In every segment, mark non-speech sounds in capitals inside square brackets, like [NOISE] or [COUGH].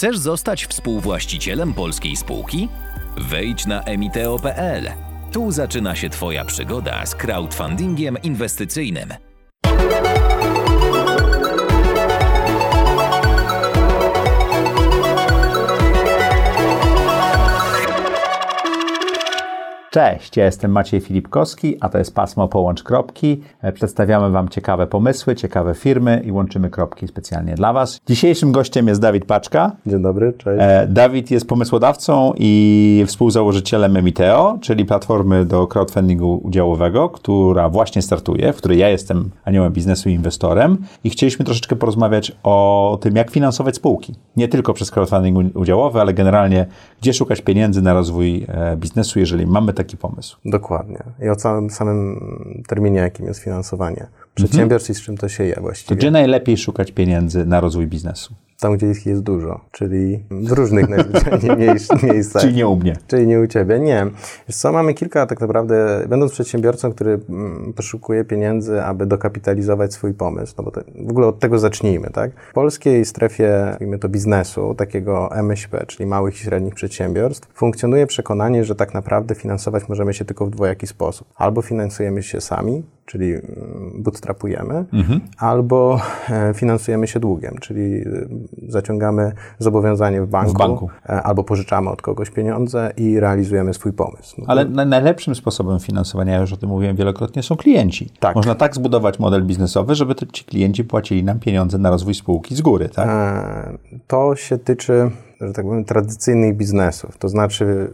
Chcesz zostać współwłaścicielem polskiej spółki? Wejdź na emiteo.pl. Tu zaczyna się Twoja przygoda z crowdfundingiem inwestycyjnym. Cześć, ja jestem Maciej Filipkowski, a to jest pasmo Połącz Kropki. E, Przedstawiamy Wam ciekawe pomysły, ciekawe firmy i łączymy kropki specjalnie dla Was. Dzisiejszym gościem jest Dawid Paczka. Dzień dobry, cześć. E, Dawid jest pomysłodawcą i współzałożycielem Emiteo, czyli platformy do crowdfundingu udziałowego, która właśnie startuje, w której ja jestem aniołem biznesu i inwestorem i chcieliśmy troszeczkę porozmawiać o tym, jak finansować spółki. Nie tylko przez crowdfunding udziałowy, ale generalnie gdzie szukać pieniędzy na rozwój e, biznesu, jeżeli mamy taki pomysł. Dokładnie. I o całym samym terminie, jakim jest finansowanie przedsiębiorstw i z czym to się je To właściwie. gdzie najlepiej szukać pieniędzy na rozwój biznesu? Tam, gdzie ich jest dużo, czyli w różnych najzwyczajniej [LAUGHS] miejscach. Czyli nie u mnie. Czyli nie u Ciebie, nie. Wiesz co, mamy kilka tak naprawdę, będąc przedsiębiorcą, który mm, poszukuje pieniędzy, aby dokapitalizować swój pomysł, no bo to, w ogóle od tego zacznijmy, tak? W polskiej strefie, nazwijmy to biznesu, takiego MŚP, czyli małych i średnich przedsiębiorstw, funkcjonuje przekonanie, że tak naprawdę finansować możemy się tylko w dwojaki sposób. Albo finansujemy się sami, czyli mm, bootstrapujemy, albo e, finansujemy się długiem, czyli e, zaciągamy zobowiązanie w banku, W banku. e, albo pożyczamy od kogoś pieniądze i realizujemy swój pomysł. No, Ale na- najlepszym sposobem finansowania, ja już o tym mówiłem wielokrotnie, są klienci. Tak. Można tak zbudować model biznesowy, żeby ci klienci płacili nam pieniądze na rozwój spółki z góry, tak? E, To się tyczy, że tak powiem, tradycyjnych biznesów. To znaczy,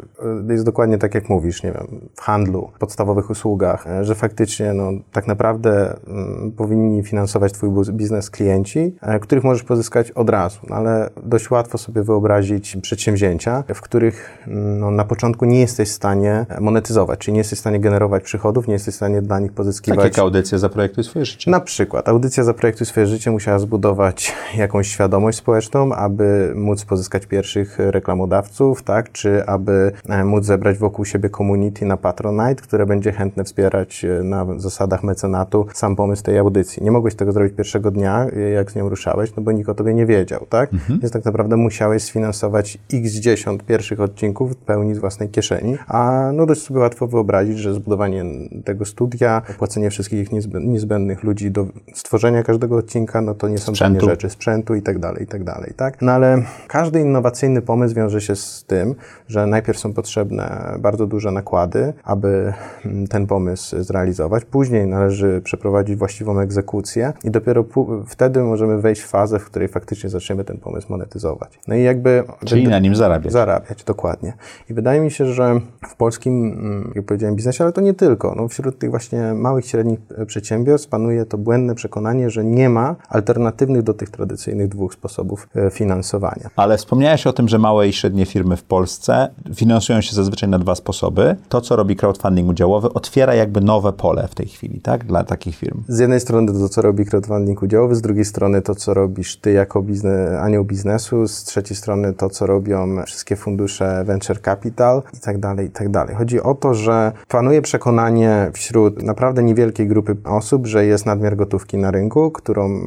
e, jest dokładnie tak, jak mówisz, nie wiem, w handlu, podstawowych usługach, e, że faktycznie, no, tak naprawdę mm, powinni finansować Twój biznes klienci, e, których możesz pozyskać od razu. No, ale dość łatwo sobie wyobrazić przedsięwzięcia, w których mm, no, na początku nie jesteś w stanie monetyzować, czyli nie jesteś w stanie generować przychodów, nie jesteś w stanie dla nich tak pozyskiwać jak audycja Zaprojektuj swoje życie. na przykład audycja Zaprojektuj swoje życie musiała zbudować jakąś świadomość społeczną, aby móc pozyskać pierwszych reklamodawców, tak? Czy aby e, móc zebrać wokół siebie community na Patronite, które będzie chętne wspierać e, na zasadach mecenatu sam pomysł tej audycji. Nie mogłeś tego zrobić pierwszego dnia, e, jak z nią ruszałeś, no bo nikt o tobie nie wiedział, tak? Więc tak naprawdę musiałeś sfinansować x dziesiąt pierwszych odcinków w pełni z własnej kieszeni, a no dość sobie łatwo wyobrazić, że zbudowanie tego studia, opłacenie wszystkich niezbę- niezbędnych ludzi do stworzenia każdego odcinka, no to nie są tanie Sprzętu. rzeczy, sprzętu i tak dalej, i tak dalej, tak? No ale każdy innowacyjny pomysł wiąże się z tym, że najpierw są potrzebne bardzo duże nakłady, aby mm, ten pomysł zrealizować. Później należy przeprowadzić właściwą egzekucję i dopiero wtedy możemy wejść w fazę, w której faktycznie zaczniemy ten pomysł monetyzować. No i jakby... Czyli na nim zarabiać. Zarabiać, dokładnie. I wydaje mi się, że w polskim, mm, jak powiedziałem, biznesie, ale to nie tylko, no wśród tych właśnie małych i średnich e, przedsiębiorstw panuje to błędne przekonanie, że nie ma alternatywnych do tych tradycyjnych dwóch sposobów e, finansowania. Ale wspomniałeś o tym, że małe i średnie firmy w Polsce finansują się zazwyczaj na dwa sposoby. To, co robi crowdfunding udziałowy, otwiera jakby nowe pole w tej chwili, tak? Dla takich firm. Z jednej strony to, co robi crowdfunding udziałowy, z drugiej strony to, co robisz ty jako anioł biznesu, z trzeciej strony to, co robią wszystkie fundusze venture capital i tak dalej, i tak dalej. Chodzi o to, że panuje przekonanie wśród naprawdę niewielkiej grupy osób, że jest nadmiar gotówki na rynku, którą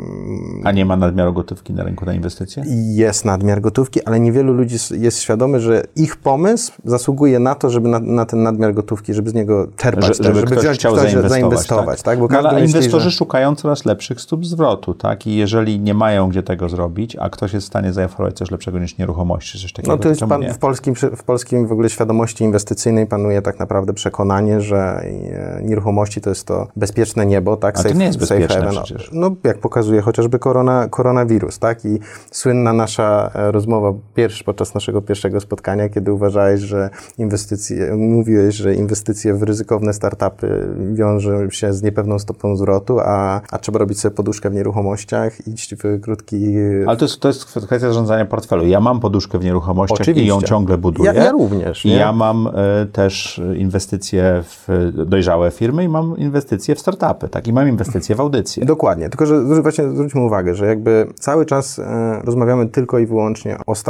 A nie ma nadmiaru gotówki na rynku na inwestycje? jest nadmiar gotówki, ale niewielu ludzi jest świadomy, że ich pomysł zasługuje na to, żeby na, na ten nadmiar gotówki, żeby z niego czerpać, Że, też, żeby, żeby ktoś wziąć chciał ktoś, zainwestować. zainwestować tak? No, każdy ale myśli, inwestorzy że- szukają coraz lepszych stóp zwrotu, tak? I jeżeli nie mają gdzie tego zrobić, a ktoś jest w stanie zaoferować coś lepszego niż nieruchomości, coś takiego, No to jest pan, nie? w, polskim, w polskim w ogóle świadomości inwestycyjnej panuje tak naprawdę przekonanie, że e, nieruchomości to jest to bezpieczne niebo, tak? A to nie jest safe bezpieczne haven. przecież. No, jak pokazuje chociażby korona, koronawirus, tak? I słynna nasza e, rozmowa pierwszy, podczas naszego pierwszego spotkania, kiedy uważałeś, że inwestycje, mówiłeś, że inwestycje w ryzykowne startupy wiążą się z niepewną stopą zwrotu, a, a trzeba robić sobie poduszkę w nieruchomościach, iść w krótki Ale to jest, to jest kwestia zarządzania portfelu. Ja mam poduszkę w nieruchomościach i ją Oczywiście. ciągle buduję. Ja- ja również, nie? ja mam e, też inwestycje w dojrzałe firmy i mam inwestycje w startupy, tak? I mam inwestycje w audycje. Dokładnie, tylko że właśnie zwróćmy uwagę, że jakby cały czas e, rozmawiamy tylko i wyłącznie o startupach,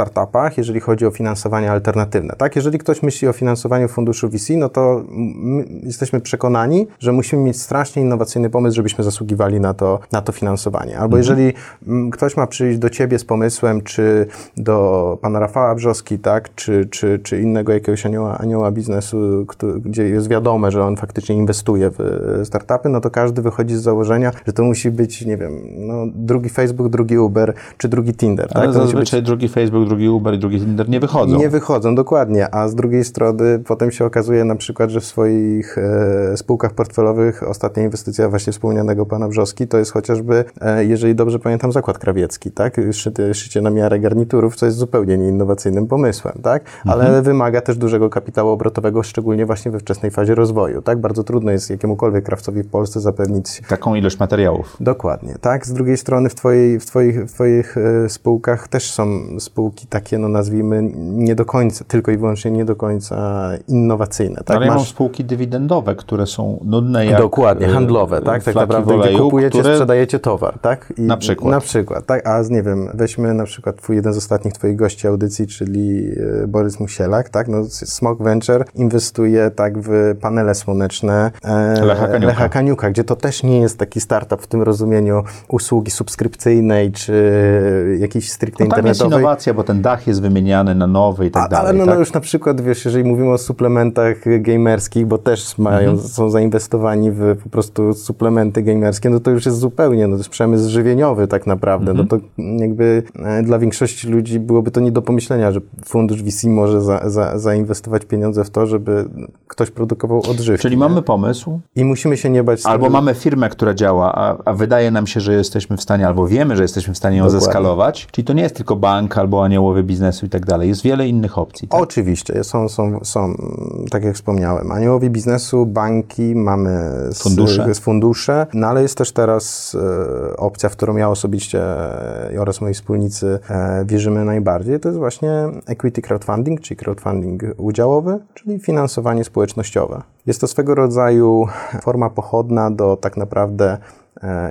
jeżeli chodzi o finansowanie alternatywne. Tak? Jeżeli ktoś myśli o finansowaniu funduszu VC, no to my jesteśmy przekonani, że musimy mieć strasznie innowacyjny pomysł, żebyśmy zasługiwali na to, na to finansowanie. Albo jeżeli mm, ktoś ma przyjść do ciebie z pomysłem, czy do pana Rafała Brzoski, tak? czy, czy, czy innego jakiegoś anioła, anioła biznesu, który, gdzie jest wiadome, że on faktycznie inwestuje w e, startupy, no to każdy wychodzi z założenia, że to musi być, nie wiem, no, drugi Facebook, drugi Uber, czy drugi Tinder. Ale tak? To musi zazwyczaj drugi Facebook, drugi Uber i drugi Tinder nie wychodzą. nie wychodzą, dokładnie. A z drugiej strony potem się okazuje na przykład, że w swoich e, spółkach portfelowych ostatnia inwestycja właśnie wspomnianego pana Brzoski to jest chociażby, e, jeżeli dobrze pamiętam, zakład krawiecki, tak? Szyty, szycie na miarę garniturów, co jest zupełnie nieinnowacyjnym pomysłem, tak? Ale wymaga też dużego kapitału obrotowego, szczególnie właśnie we wczesnej fazie rozwoju, tak? Bardzo trudno jest jakiemukolwiek krawcowi w Polsce zapewnić Taką ilość materiałów. Dokładnie, tak. Z drugiej strony w, twojej, w twoich, w twoich e, spółkach też są spółki takie, no nazwijmy, nie do końca, tylko i wyłącznie nie do końca innowacyjne, tak. Ale ja mam spółki dywidendowe, które są nudne jak... Dokładnie, e, handlowe, tak? Tak naprawdę, oleju, gdzie kupujecie, które... sprzedajecie towar, tak? I Na przykład. Na przykład, tak? A z, nie wiem, weźmy na przykład twój jeden z ostatnich twoich gości audycji, czyli e, Borys Musielak, tak? No, Smog Venture inwestuje tak w panele słoneczne e, Lecha Kaniuka. Lecha Kaniuka, gdzie to też nie jest taki startup w tym rozumieniu usługi subskrypcyjnej, czy jakiejś stricte No tam jest innowacja, bo ten dach jest wymieniany na nowy i tak A, dalej. ale no, tak? no już na przykład, wiesz, jeżeli mówimy o suplementach gamerskich, bo też mają, Mhm. są zainwestowani w po prostu suplementy gamerskie, no to już jest zupełnie, no to jest przemysł żywieniowy tak naprawdę. Mhm. No to jakby e, dla większości ludzi byłoby to nie do pomyślenia, że fundusz VC może za, za, zainwestować pieniądze w to, żeby ktoś produkował odżywki. Czyli nie? mamy pomysł, I musimy się nie bać albo tego, mamy firmę, która działa, a, a wydaje nam się, że jesteśmy w stanie, albo wiemy, że jesteśmy w stanie ją Dokładnie. zeskalować. Czyli to nie jest tylko bank albo aniołowy biznesu i tak dalej. Jest wiele innych opcji. Tak? Oczywiście, są, są, są, tak jak wspomniałem, aniołowie biznesu, banki, mamy z, Fundusze. z fundusze, no ale jest też teraz e, opcja, w którą ja osobiście e, oraz moi wspólnicy e, wierzymy najbardziej, to jest właśnie equity crowdfunding, czyli crowdfunding udziałowy, czyli finansowanie społecznościowe. Jest to swego rodzaju forma pochodna do tak naprawdę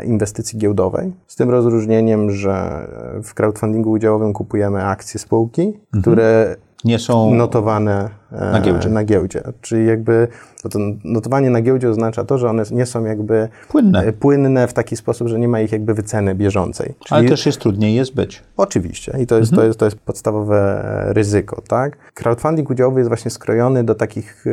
inwestycji giełdowej, z tym rozróżnieniem, że w crowdfundingu udziałowym kupujemy akcje spółki, które Nie są... notowane e, Na giełdzie. na giełdzie. Czyli jakby bo to notowanie na giełdzie oznacza to, że one nie są jakby Płynne. e, płynne w taki sposób, że nie ma ich jakby wyceny bieżącej. Czyli Ale też jest trudniej je zbyć. Oczywiście i to jest, to jest, to jest podstawowe e, ryzyko, tak? Crowdfunding udziałowy jest właśnie skrojony do takich,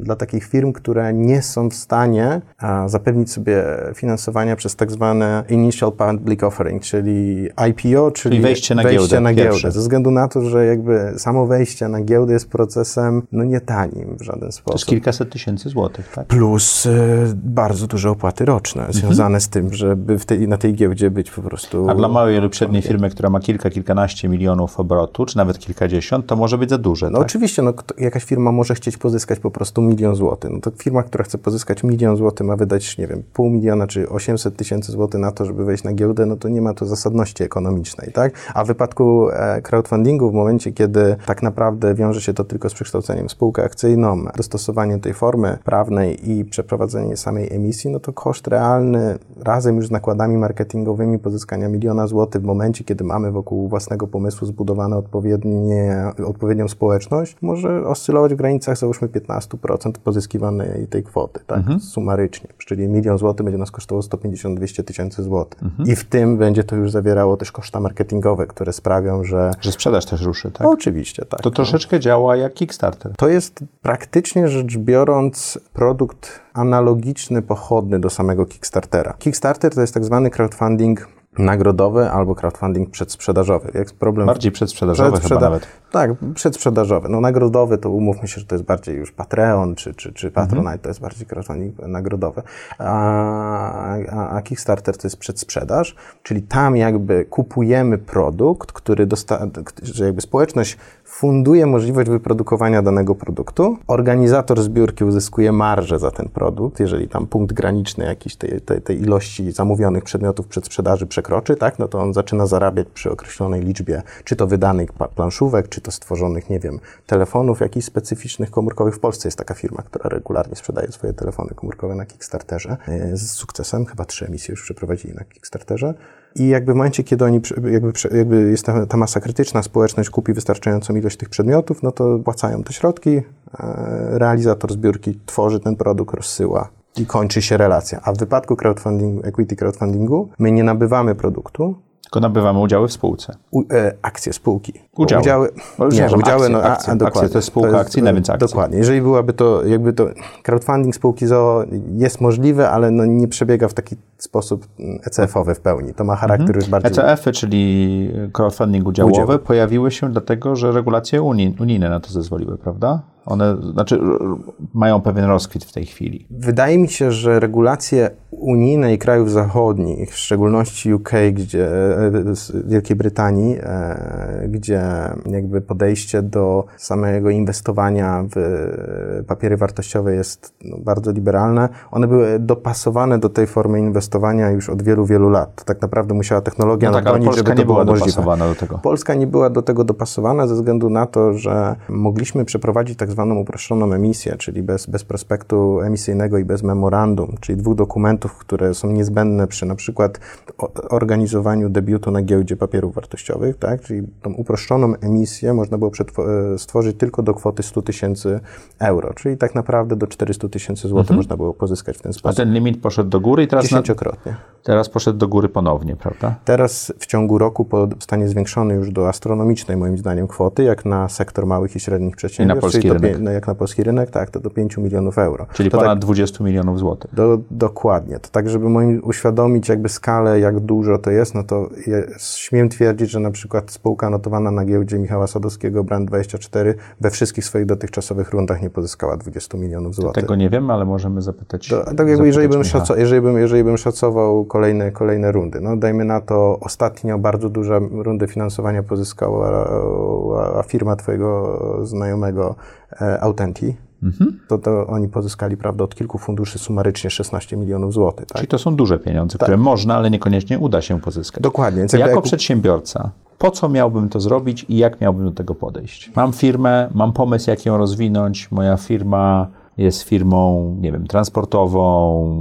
dla takich firm, które nie są w stanie zapewnić sobie finansowania przez tak zwane Initial Public Offering, czyli IPO, czyli, wejście na wejście giełdę na giełdę. Ze względu na to, że jakby samo wejście na giełdę jest procesem no nie tanim w żaden To jest sposób. kilkaset tysięcy złotych, tak? Plus y, bardzo duże opłaty roczne związane z tym, żeby tej, na tej giełdzie być po prostu... A dla małej lub średniej firmy, która ma kilka, kilkanaście milionów obrotu, czy nawet kilkadziesiąt, to może być za duże, No tak? oczywiście, no, kto, jakaś firma może chcieć pozyskać po prostu milion złotych. No to firma, która chce pozyskać milion złotych, ma wydać, nie wiem, pół miliona czy 800 tysięcy złotych na to, żeby wejść na giełdę, no to nie ma to zasadności ekonomicznej, tak? A w wypadku e, crowdfundingu, w momencie, kiedy tak naprawdę wiąże się to tylko z przekształceniem w spółkę akcyjną, dostosowaniem tej formy prawnej i przeprowadzenie samej emisji, no to koszt realny razem już z nakładami marketingowymi pozyskania miliona złotych w momencie, kiedy mamy wokół własnego pomysłu zbudowane odpowiednie, odpowiednią społeczność, może oscylować w granicach załóżmy 15% pozyskiwanej tej kwoty, tak, sumarycznie. Czyli milion złotych będzie nas kosztowało 150-200 tysięcy złotych. I w tym będzie to już zawierało też koszta marketingowe, które sprawią, że Że sprzedaż też ruszy, tak? oczywiście tak. To troszeczkę działa jak Kickstarter. To jest praktycznie rzecz biorąc produkt analogiczny, pochodny do samego Kickstartera. Kickstarter to jest tak zwany crowdfunding nagrodowy albo crowdfunding przedsprzedażowy. Jak problem Bardziej przedsprzedażowe chyba Przedsprzeda- nawet. Tak, przedsprzedażowy. No nagrodowy to umówmy się, że to jest bardziej już Patreon czy, czy, czy Patronite, to jest bardziej crowdfunding nagrodowy. A, a, a Kickstarter to jest przedsprzedaż, czyli tam jakby kupujemy produkt, który dosta- że jakby społeczność funduje możliwość wyprodukowania danego produktu. Organizator zbiórki uzyskuje marżę za ten produkt, jeżeli tam punkt graniczny jakiś tej, tej, tej ilości zamówionych przedmiotów przedsprzedaży przekroczy, tak, no to on zaczyna zarabiać przy określonej liczbie, czy to wydanych planszówek, czy to stworzonych, nie wiem, telefonów jakichś specyficznych komórkowych. W Polsce jest taka firma, która regularnie sprzedaje swoje telefony komórkowe na Kickstarterze e, z sukcesem. Chyba trzy emisje już przeprowadzili na Kickstarterze. i jakby w momencie, kiedy oni, jakby, jakby jest ta, ta masa krytyczna, społeczność kupi wystarczającą ilość tych przedmiotów, no to płacają te środki, e, realizator zbiórki tworzy ten produkt, rozsyła i kończy się relacja. A w wypadku crowdfunding, equity crowdfundingu my nie nabywamy produktu, Tylko nabywamy udziały w spółce. u, e, akcje spółki. Udziały. udziały No, nie, udziały, akcje, no, a, akcje. a, dokładnie. Akcje to jest spółka akcyjna, więc akcje. Dokładnie. Jeżeli byłaby to, jakby to, crowdfunding spółki ZOO jest możliwe, ale no nie przebiega w taki sposób mm, ECF-owy w pełni. To ma charakter już bardziej... ECF-y, czyli crowdfunding udziałowy, Udział. pojawiły się dlatego, że regulacje uni- unijne na to zezwoliły, prawda? One, znaczy, mają pewien rozkwit w tej chwili. Wydaje mi się, że regulacje unijne i krajów zachodnich, w szczególności UK, gdzie, e, Wielkiej Brytanii, e, gdzie jakby podejście do samego inwestowania w e, papiery wartościowe jest no, bardzo liberalne, one były dopasowane do tej formy inwestowania już od wielu, wielu lat. Tak naprawdę musiała technologia No tak, nadgonić, Polska żeby to nie była możliwe. dopasowana do tego. Polska nie była do tego dopasowana ze względu na to, że mogliśmy przeprowadzić tak zwaną uproszczoną emisję, czyli bez, bez prospektu emisyjnego i bez memorandum, czyli dwóch dokumentów, które są niezbędne przy na przykład organizowaniu debiutu na giełdzie papierów wartościowych, tak? czyli tą uproszczoną emisję można było e, stworzyć tylko do kwoty 100 tysięcy euro, czyli tak naprawdę do 400 tysięcy złotych można było pozyskać w ten Mhm. A sposób. ten limit poszedł do góry i teraz, na, Dziesięciokrotnie. teraz poszedł do góry ponownie, prawda? Teraz w ciągu roku zostanie zwiększony już do astronomicznej, moim zdaniem, kwoty, jak na sektor małych i średnich przedsiębiorstw. polski czyli to rynek. no, jak na polski rynek, tak, to do 5 milionów euro. Czyli to ponad tak, 20 milionów złotych. do, dokładnie. To tak, żeby moim uświadomić jakby skalę, jak dużo to jest, no to śmiem twierdzić, że na przykład spółka notowana na giełdzie Michała Sadowskiego, Brand24, we wszystkich swoich dotychczasowych rundach nie pozyskała 20 milionów złotych. Tego nie wiemy, ale możemy zapytać. To, tak jakby jeżeli bym, szaco, jeżeli, bym, jeżeli bym szacował kolejne, kolejne rundy, no dajmy na to ostatnio bardzo duże rundy finansowania pozyskała firma twojego znajomego Autenti, Mhm. to, to oni pozyskali prawda, od kilku funduszy sumarycznie 16 milionów złotych. Tak? Czyli to są duże pieniądze, które można, ale niekoniecznie uda się pozyskać. Dokładnie. Więc Jako jak- przedsiębiorca, po co miałbym to zrobić i jak miałbym do tego podejść? Mam firmę, mam pomysł, jak ją rozwinąć. Moja firma jest firmą, nie wiem, transportową,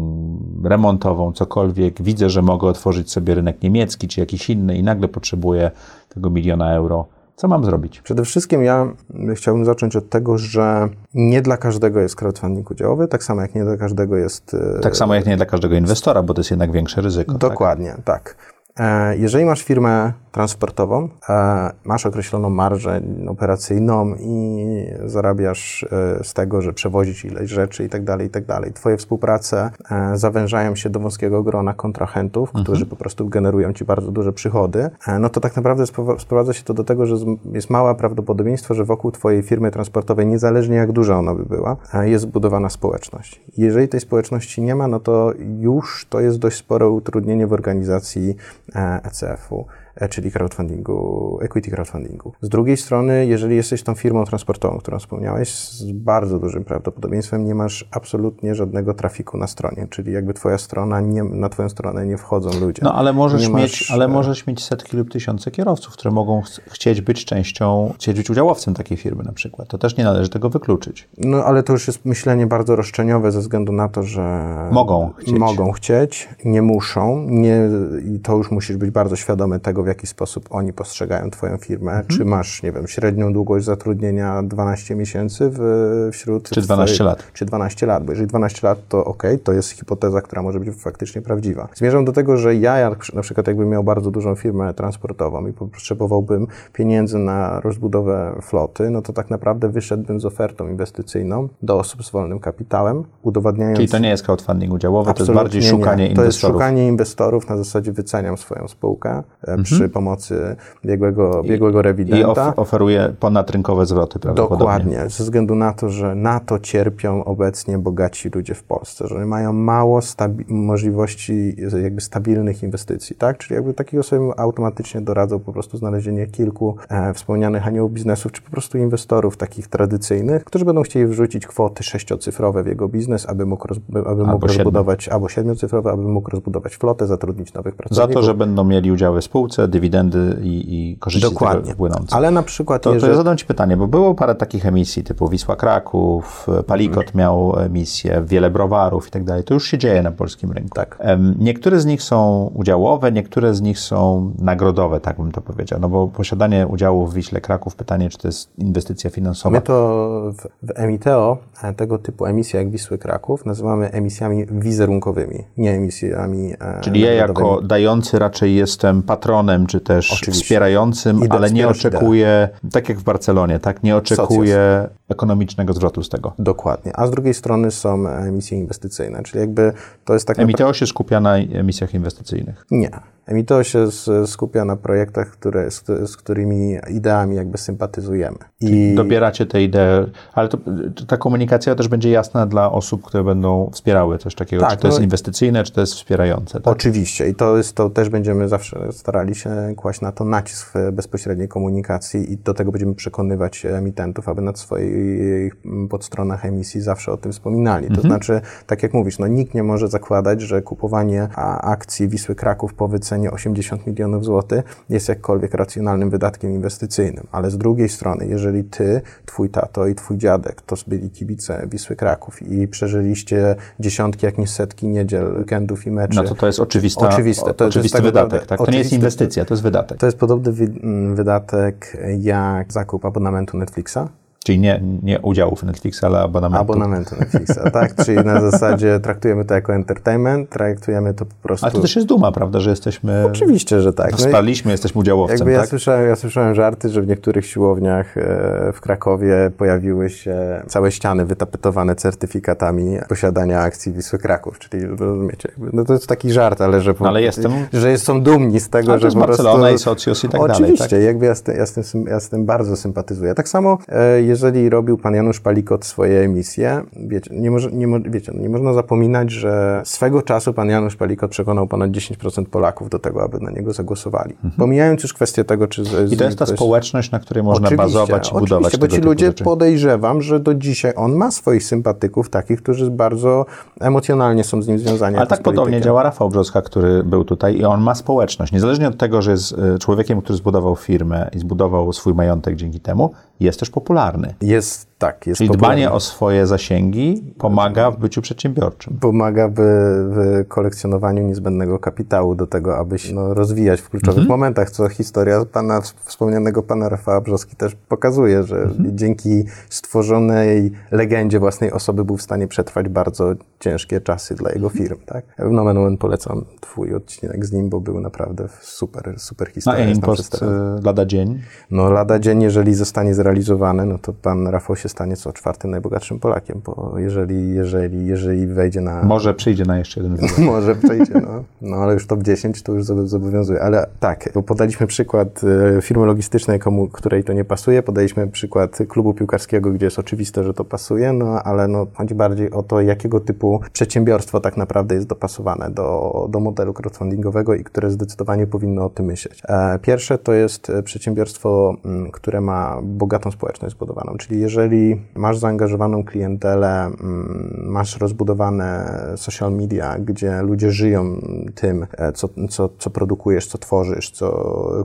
remontową, cokolwiek. Widzę, że mogę otworzyć sobie rynek niemiecki czy jakiś inny i nagle potrzebuję tego miliona euro. Co mam zrobić? Przede wszystkim ja chciałbym zacząć od tego, że nie dla każdego jest crowdfunding udziałowy, tak samo jak nie dla każdego jest e, Tak samo jak nie dla każdego inwestora, bo to jest jednak większe ryzyko. tak? Dokładnie, tak. E, Jeżeli masz firmę transportową, masz określoną marżę operacyjną i zarabiasz e, z tego, że przewozić ileś rzeczy i tak dalej, i tak dalej. Twoje współprace e, zawężają się do wąskiego grona kontrahentów, którzy po prostu generują ci bardzo duże przychody, e, no to tak naprawdę sprowa- sprowadza się to do tego, że jest małe prawdopodobieństwo, że wokół twojej firmy transportowej, niezależnie jak duża ona by była, jest zbudowana społeczność. Jeżeli tej społeczności nie ma, no to już to jest dość spore utrudnienie w organizacji ECF-u, czyli crowdfundingu, equity crowdfundingu. Z drugiej strony, jeżeli jesteś tą firmą transportową, którą wspomniałeś, z bardzo dużym prawdopodobieństwem nie masz absolutnie żadnego trafiku na stronie, czyli jakby twoja strona, nie, na twoją stronę nie wchodzą ludzie. No ale możesz, Nie mieć, masz, ale e, możesz mieć setki lub tysiące kierowców, które mogą ch- chcieć być częścią, chcieć być udziałowcem takiej firmy na przykład. To też nie należy tego wykluczyć. No ale to już jest myślenie bardzo roszczeniowe ze względu na to, że Mogą chcieć. mogą chcieć, nie muszą nie, i to już musisz być bardzo świadomy tego, w jaki sposób oni postrzegają twoją firmę. Mhm. Czy masz, nie wiem, średnią długość zatrudnienia 12 miesięcy w, wśród... Czy 12 twojej- lat. Czy 12 lat, bo jeżeli 12 lat, to ok, to jest hipoteza, która może być faktycznie prawdziwa. Zmierzam do tego, że ja jak, na przykład jakbym miał bardzo dużą firmę transportową i potrzebowałbym pieniędzy na rozbudowę floty, no to tak naprawdę wyszedłbym z ofertą inwestycyjną do osób z wolnym kapitałem, udowadniając... Czyli to nie jest crowdfunding udziałowy, to jest bardziej nie. szukanie To jest inwestorów. szukanie inwestorów na zasadzie wyceniam swoją spółkę e, Mhm. Przy pomocy biegłego, biegłego I rewidenta. of, oferuje ponadrynkowe zwroty prawdopodobnie. Dokładnie, ze względu na to, że na to cierpią obecnie bogaci ludzie w Polsce, że mają mało możliwości jakby stabilnych inwestycji, tak? Czyli jakby takiego sobie automatycznie doradzał po prostu znalezienie kilku e, wspomnianych aniołów biznesów, czy po prostu inwestorów takich tradycyjnych, którzy będą chcieli wrzucić kwoty sześciocyfrowe w jego biznes, aby mógł, roz, aby mógł siedmiu. rozbudować, albo siedmiocyfrowe, aby mógł rozbudować flotę, zatrudnić nowych Za pracowników. to, że będą mieli udziały w spółce, jeszcze dywidendy i, i korzyści Dokładnie. płynące. Ale na przykład, To, to jeżeli... ja zadam Ci pytanie, bo było parę takich emisji typu Wisła Kraków, Palikot Mhm. miał emisję, wiele browarów i tak dalej. To już się dzieje na polskim rynku. Tak. Niektóre z nich są udziałowe, niektóre z nich są nagrodowe, tak bym to powiedział. No bo posiadanie udziału w Wiśle Kraków, pytanie, czy to jest inwestycja finansowa. My to w, w Emiteo e, tego typu emisje jak Wisły Kraków nazywamy emisjami wizerunkowymi, nie emisjami e, Czyli ja jako dający raczej jestem patronem, czy też Oczywiście. wspierającym, ale nie oczekuję, tak jak w Barcelonie, tak, nie oczekuję ekonomicznego zwrotu z tego. Dokładnie. A z drugiej strony są emisje inwestycyjne, czyli jakby to jest tak naprawdę... Emiteo się skupia na emisjach inwestycyjnych. Nie. Emiteo się skupia na projektach, które, z, z którymi ideami jakby sympatyzujemy. I Dobieracie te idee, ale to, ta komunikacja też będzie jasna dla osób, które będą wspierały coś takiego, Tak, czy to jest no- inwestycyjne, czy to jest wspierające. Tak? Oczywiście i to, jest, to też będziemy zawsze starali się kłaść na to nacisk w bezpośredniej komunikacji i do tego będziemy przekonywać emitentów, aby na swoich mm, podstronach emisji zawsze o tym wspominali. To znaczy, tak jak mówisz, no nikt nie może zakładać, że kupowanie akcji Wisły Kraków po wycenie 80 milionów złotych jest jakkolwiek racjonalnym wydatkiem inwestycyjnym, ale z drugiej strony, jeżeli ty, twój tato i twój dziadek to byli kibice Wisły Kraków i przeżyliście dziesiątki, jak nie setki niedziel, weekendów i meczy, No to to jest oczywista, Oczywiste. To- to jest oczywisty tak wydatek. naprawdę Tak? To nie jest inwestycja, to jest wydatek. To jest podobny wy- m, wydatek jak zakup abonamentu Netflixa. Czyli nie, nie udziału w Netflixa, ale abonamentu. Abonamentu Netflixa, tak? Czyli na [LAUGHS] zasadzie traktujemy to jako entertainment, traktujemy to po prostu... Ale to też jest duma, prawda, że jesteśmy... Oczywiście, że tak. No i Wsparliśmy, jesteśmy udziałowcem, jakby ja, tak? słyszałem, ja słyszałem żarty, że w niektórych siłowniach e, w Krakowie pojawiły się całe ściany wytapetowane certyfikatami posiadania akcji Wisły Kraków, czyli rozumiecie, no to jest taki żart, ale że, po, Ale jestem- że są dumni z tego, Ale to że jest po prostu... Barcelona i Socios i tak dalej, Oczywiście, tak? jakby ja z, tym, ja, z tym, ja z tym bardzo sympatyzuję. Tak samo, e, jeżeli robił pan Janusz Palikot swoje emisje, wiecie, nie, może, nie, wiecie, no nie można zapominać, że swego czasu pan Janusz Palikot przekonał ponad 10% Polaków do tego, aby na niego zagłosowali. Pomijając już kwestię tego, czy... Z, Mhm. I to jest ta społeczność, na której można bazować i budować Oczywiście, bo ci ludzie rzeczy. podejrzewam, że do dzisiaj on ma swoich sympatyków, takich, którzy bardzo emocjonalnie są z nim związani. Ale tak podobnie politykiem. działa Rafał Brzoska, który był tutaj i on ma społeczność. Niezależnie od tego, że jest e, człowiekiem, który zbudował firmę i zbudował swój majątek dzięki temu, jest też popularny. Jest, tak, jest Czyli popularny. dbanie o swoje zasięgi pomaga w byciu przedsiębiorczym. pomaga w, w kolekcjonowaniu niezbędnego kapitału do tego, aby się no, rozwijać w kluczowych Mhm. momentach, co historia pana, wspomnianego pana Rafała Brzoski też pokazuje, że Mhm. dzięki stworzonej legendzie własnej osoby był w stanie przetrwać bardzo ciężkie czasy dla jego Mhm. firm. Tak? Nomen omen polecam twój odcinek z nim, bo był naprawdę super, super No historia. i jest tam Impost przedstawiona. e, lada dzień. No lada dzień, jeżeli zostanie zrealizowany, no to pan Rafał się stanie co czwartym najbogatszym Polakiem, bo jeżeli, jeżeli, jeżeli wejdzie na... Może przyjdzie na jeszcze jeden wywiad. [LAUGHS] Może przejdzie, no. no ale już top 10 to już zob- zobowiązuje. Ale tak, bo podaliśmy przykład e, firmy logistycznej, komu, której to nie pasuje, podaliśmy przykład klubu piłkarskiego, gdzie jest oczywiste, że to pasuje, no ale no, chodzi bardziej o to, jakiego typu przedsiębiorstwo tak naprawdę jest dopasowane do, do modelu crowdfundingowego i które zdecydowanie powinno o tym myśleć. E, pierwsze to jest e, przedsiębiorstwo, które ma bogatą społeczność zbudowaną, czyli jeżeli masz zaangażowaną klientelę, m, masz rozbudowane social media, gdzie ludzie żyją tym, e, co, co, co produkujesz, co tworzysz, co,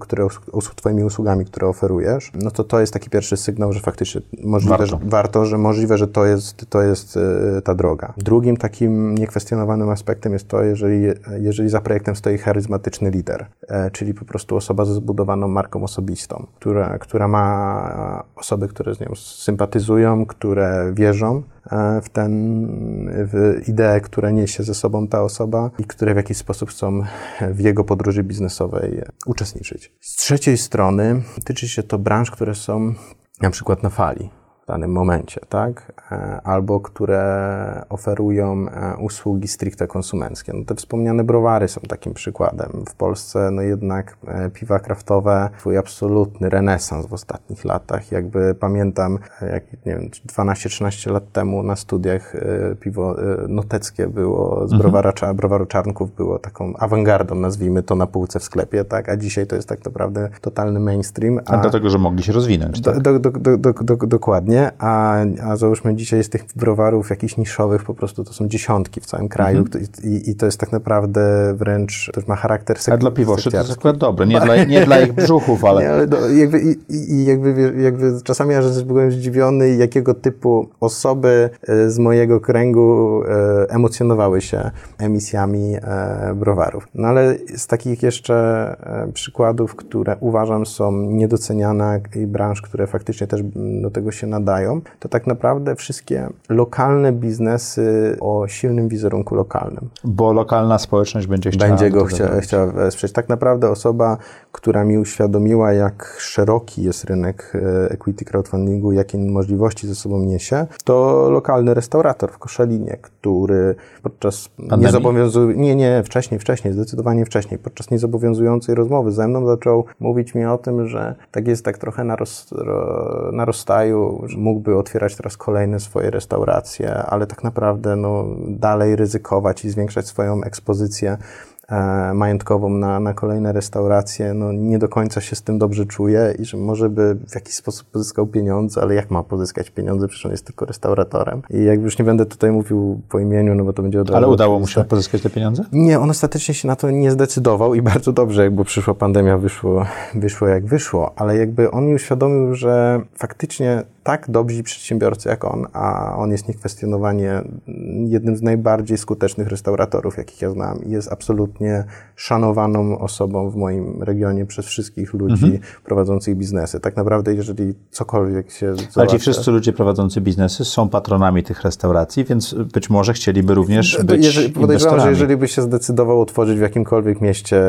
które, us- twoimi usługami, które oferujesz, no to to jest taki pierwszy sygnał, że faktycznie możliwe, Warto. że, warto, że możliwe, że to jest, to jest e, ta droga. Drugim takim niekwestionowanym aspektem jest to, jeżeli, jeżeli za projektem stoi charyzmatyczny lider, e, czyli po prostu osoba ze zbudowaną marką osobistą, która, która ma osoby, które z nią sympatyzują, które wierzą e, w ten, w ideę, które niesie ze sobą ta osoba i które w jakiś sposób chcą w jego podróży biznesowej uczestniczyć. Z trzeciej strony tyczy się to branż, które są na przykład na fali w danym momencie, tak? E, Albo które oferują e, usługi stricte konsumenckie. No te wspomniane browary są takim przykładem. W Polsce no jednak e, piwa kraftowe swój absolutny renesans w ostatnich latach. Jakby pamiętam, jak nie wiem, 12-13 lat temu na studiach piwo noteckie było z browara, Cza- browaru Czarnków było taką awangardą, nazwijmy to, na półce w sklepie, tak? A dzisiaj to jest tak naprawdę totalny mainstream. A dlatego, że mogli się rozwinąć. Tak? do, do, do, dokładnie. Nie? A, a załóżmy dzisiaj jest tych browarów jakichś niszowych, po prostu to są dziesiątki w całym kraju Mhm. i, i to jest tak naprawdę wręcz, to już ma charakter A sek- dla piwoszy to jest akurat dobre. Nie dla, [LAUGHS] nie dla ich brzuchów, ale... Nie, ale do, jakby, i, i- jakby, jakby czasami ja byłem zdziwiony, jakiego typu osoby e, z mojego kręgu e, emocjonowały się emisjami e, browarów. No ale z takich jeszcze przykładów, które uważam są niedoceniane i branż, które faktycznie też do tego się nadają, to tak naprawdę wszystkie lokalne biznesy o silnym wizerunku lokalnym Bo lokalna społeczność będzie chciała... będzie go chcia, chciała wesprzeć. Tak naprawdę osoba, która mi uświadomiła, jak szeroki jest rynek e, equity crowdfundingu, jakie możliwości ze sobą niesie, to lokalny restaurator w Koszalinie, który podczas niezobowiązującej, nie, nie, wcześniej, wcześniej, zdecydowanie wcześniej, podczas niezobowiązującej rozmowy ze mną zaczął mówić mi o tym, że tak jest tak trochę na, roz, ro, na rozstaju, że mógłby otwierać teraz kolejne swoje restauracje, ale tak naprawdę no, dalej ryzykować i zwiększać swoją ekspozycję majątkową na, na kolejne restauracje, no nie do końca się z tym dobrze czuje i że może by w jakiś sposób pozyskał pieniądze, ale jak ma pozyskać pieniądze, przecież on jest tylko restauratorem. I jakby już nie będę tutaj mówił po imieniu, no bo to będzie od razu Ale udało mu się pozyskać te pieniądze? Nie, on ostatecznie się na to nie zdecydował i [LAUGHS] bardzo dobrze, bo przyszła pandemia, wyszło, wyszło jak wyszło, ale jakby on mi uświadomił, że faktycznie tak dobrzy przedsiębiorcy jak on, a on jest niekwestionowanie jednym z najbardziej skutecznych restauratorów, jakich ja znam i jest absolutnie szanowaną osobą w moim regionie przez wszystkich ludzi prowadzących biznesy. Tak naprawdę, jeżeli cokolwiek się Ale ci wszyscy ludzie prowadzący biznesy są patronami tych restauracji, więc być może chcieliby również To być jeżeli, podejrzewam, że jeżeli by się zdecydował otworzyć w jakimkolwiek mieście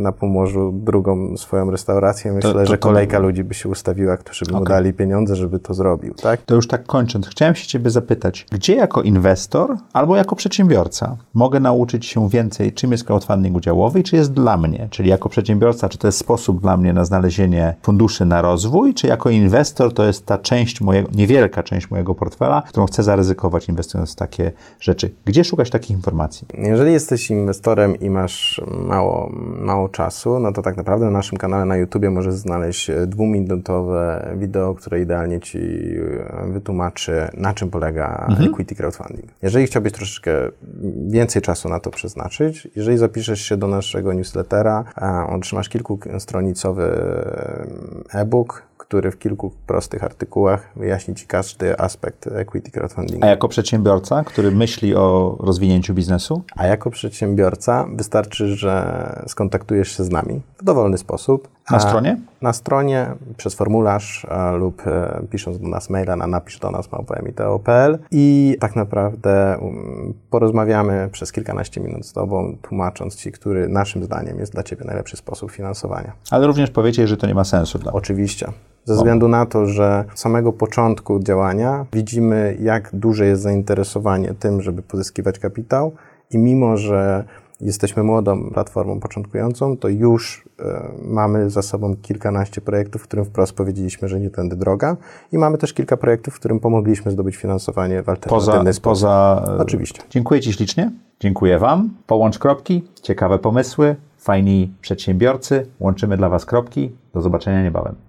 na Pomorzu drugą swoją restaurację, myślę, to- że to- kolejka ludzi by się ustawiła, którzy by mu Okej. dali pieniądze, żeby to zrobił, tak? To już tak kończąc, chciałem się Ciebie zapytać, gdzie jako inwestor albo jako przedsiębiorca mogę nauczyć się więcej, czym jest crowdfunding udziałowy i czy jest dla mnie? Czyli jako przedsiębiorca, czy to jest sposób dla mnie na znalezienie funduszy na rozwój, czy jako inwestor to jest ta część mojego, niewielka część mojego portfela, którą chcę zaryzykować inwestując w takie rzeczy? Gdzie szukać takich informacji? Jeżeli jesteś inwestorem i masz mało, mało czasu, no to tak naprawdę na naszym kanale na YouTubie możesz znaleźć dwuminutowe wideo, które idealnie Ci e, wytłumaczy, na czym polega equity crowdfunding. Jeżeli chciałbyś troszeczkę więcej czasu na to przeznaczyć, jeżeli zapiszesz się do naszego newslettera, otrzymasz kilkustronicowy e, e-book, który w kilku prostych artykułach wyjaśni Ci każdy aspekt equity crowdfundingu. A jako przedsiębiorca, który myśli o rozwinięciu biznesu, A jako przedsiębiorca wystarczy, że skontaktujesz się z nami w dowolny sposób. Na A stronie? Na stronie, przez formularz a, lub e, pisząc do nas maila na napisz do nas małpa.miteo.pl i tak naprawdę um, porozmawiamy przez kilkanaście minut z Tobą, tłumacząc Ci, który naszym zdaniem jest dla Ciebie najlepszy sposób finansowania. ale również powiecie, że to nie ma sensu dla Oczywiście. Ze względu na to, że od samego początku działania widzimy, jak duże jest zainteresowanie tym, żeby pozyskiwać kapitał, i mimo, że jesteśmy młodą platformą początkującą, to już e, mamy za sobą kilkanaście projektów, w którym wprost powiedzieliśmy, że nie tędy droga, i mamy też kilka projektów, w którym pomogliśmy zdobyć finansowanie w alternatywny poza, poza... e, Oczywiście. Dziękuję Ci ślicznie. Dziękuję Wam. Połącz kropki, ciekawe pomysły, fajni przedsiębiorcy. Łączymy dla Was kropki. Do zobaczenia niebawem.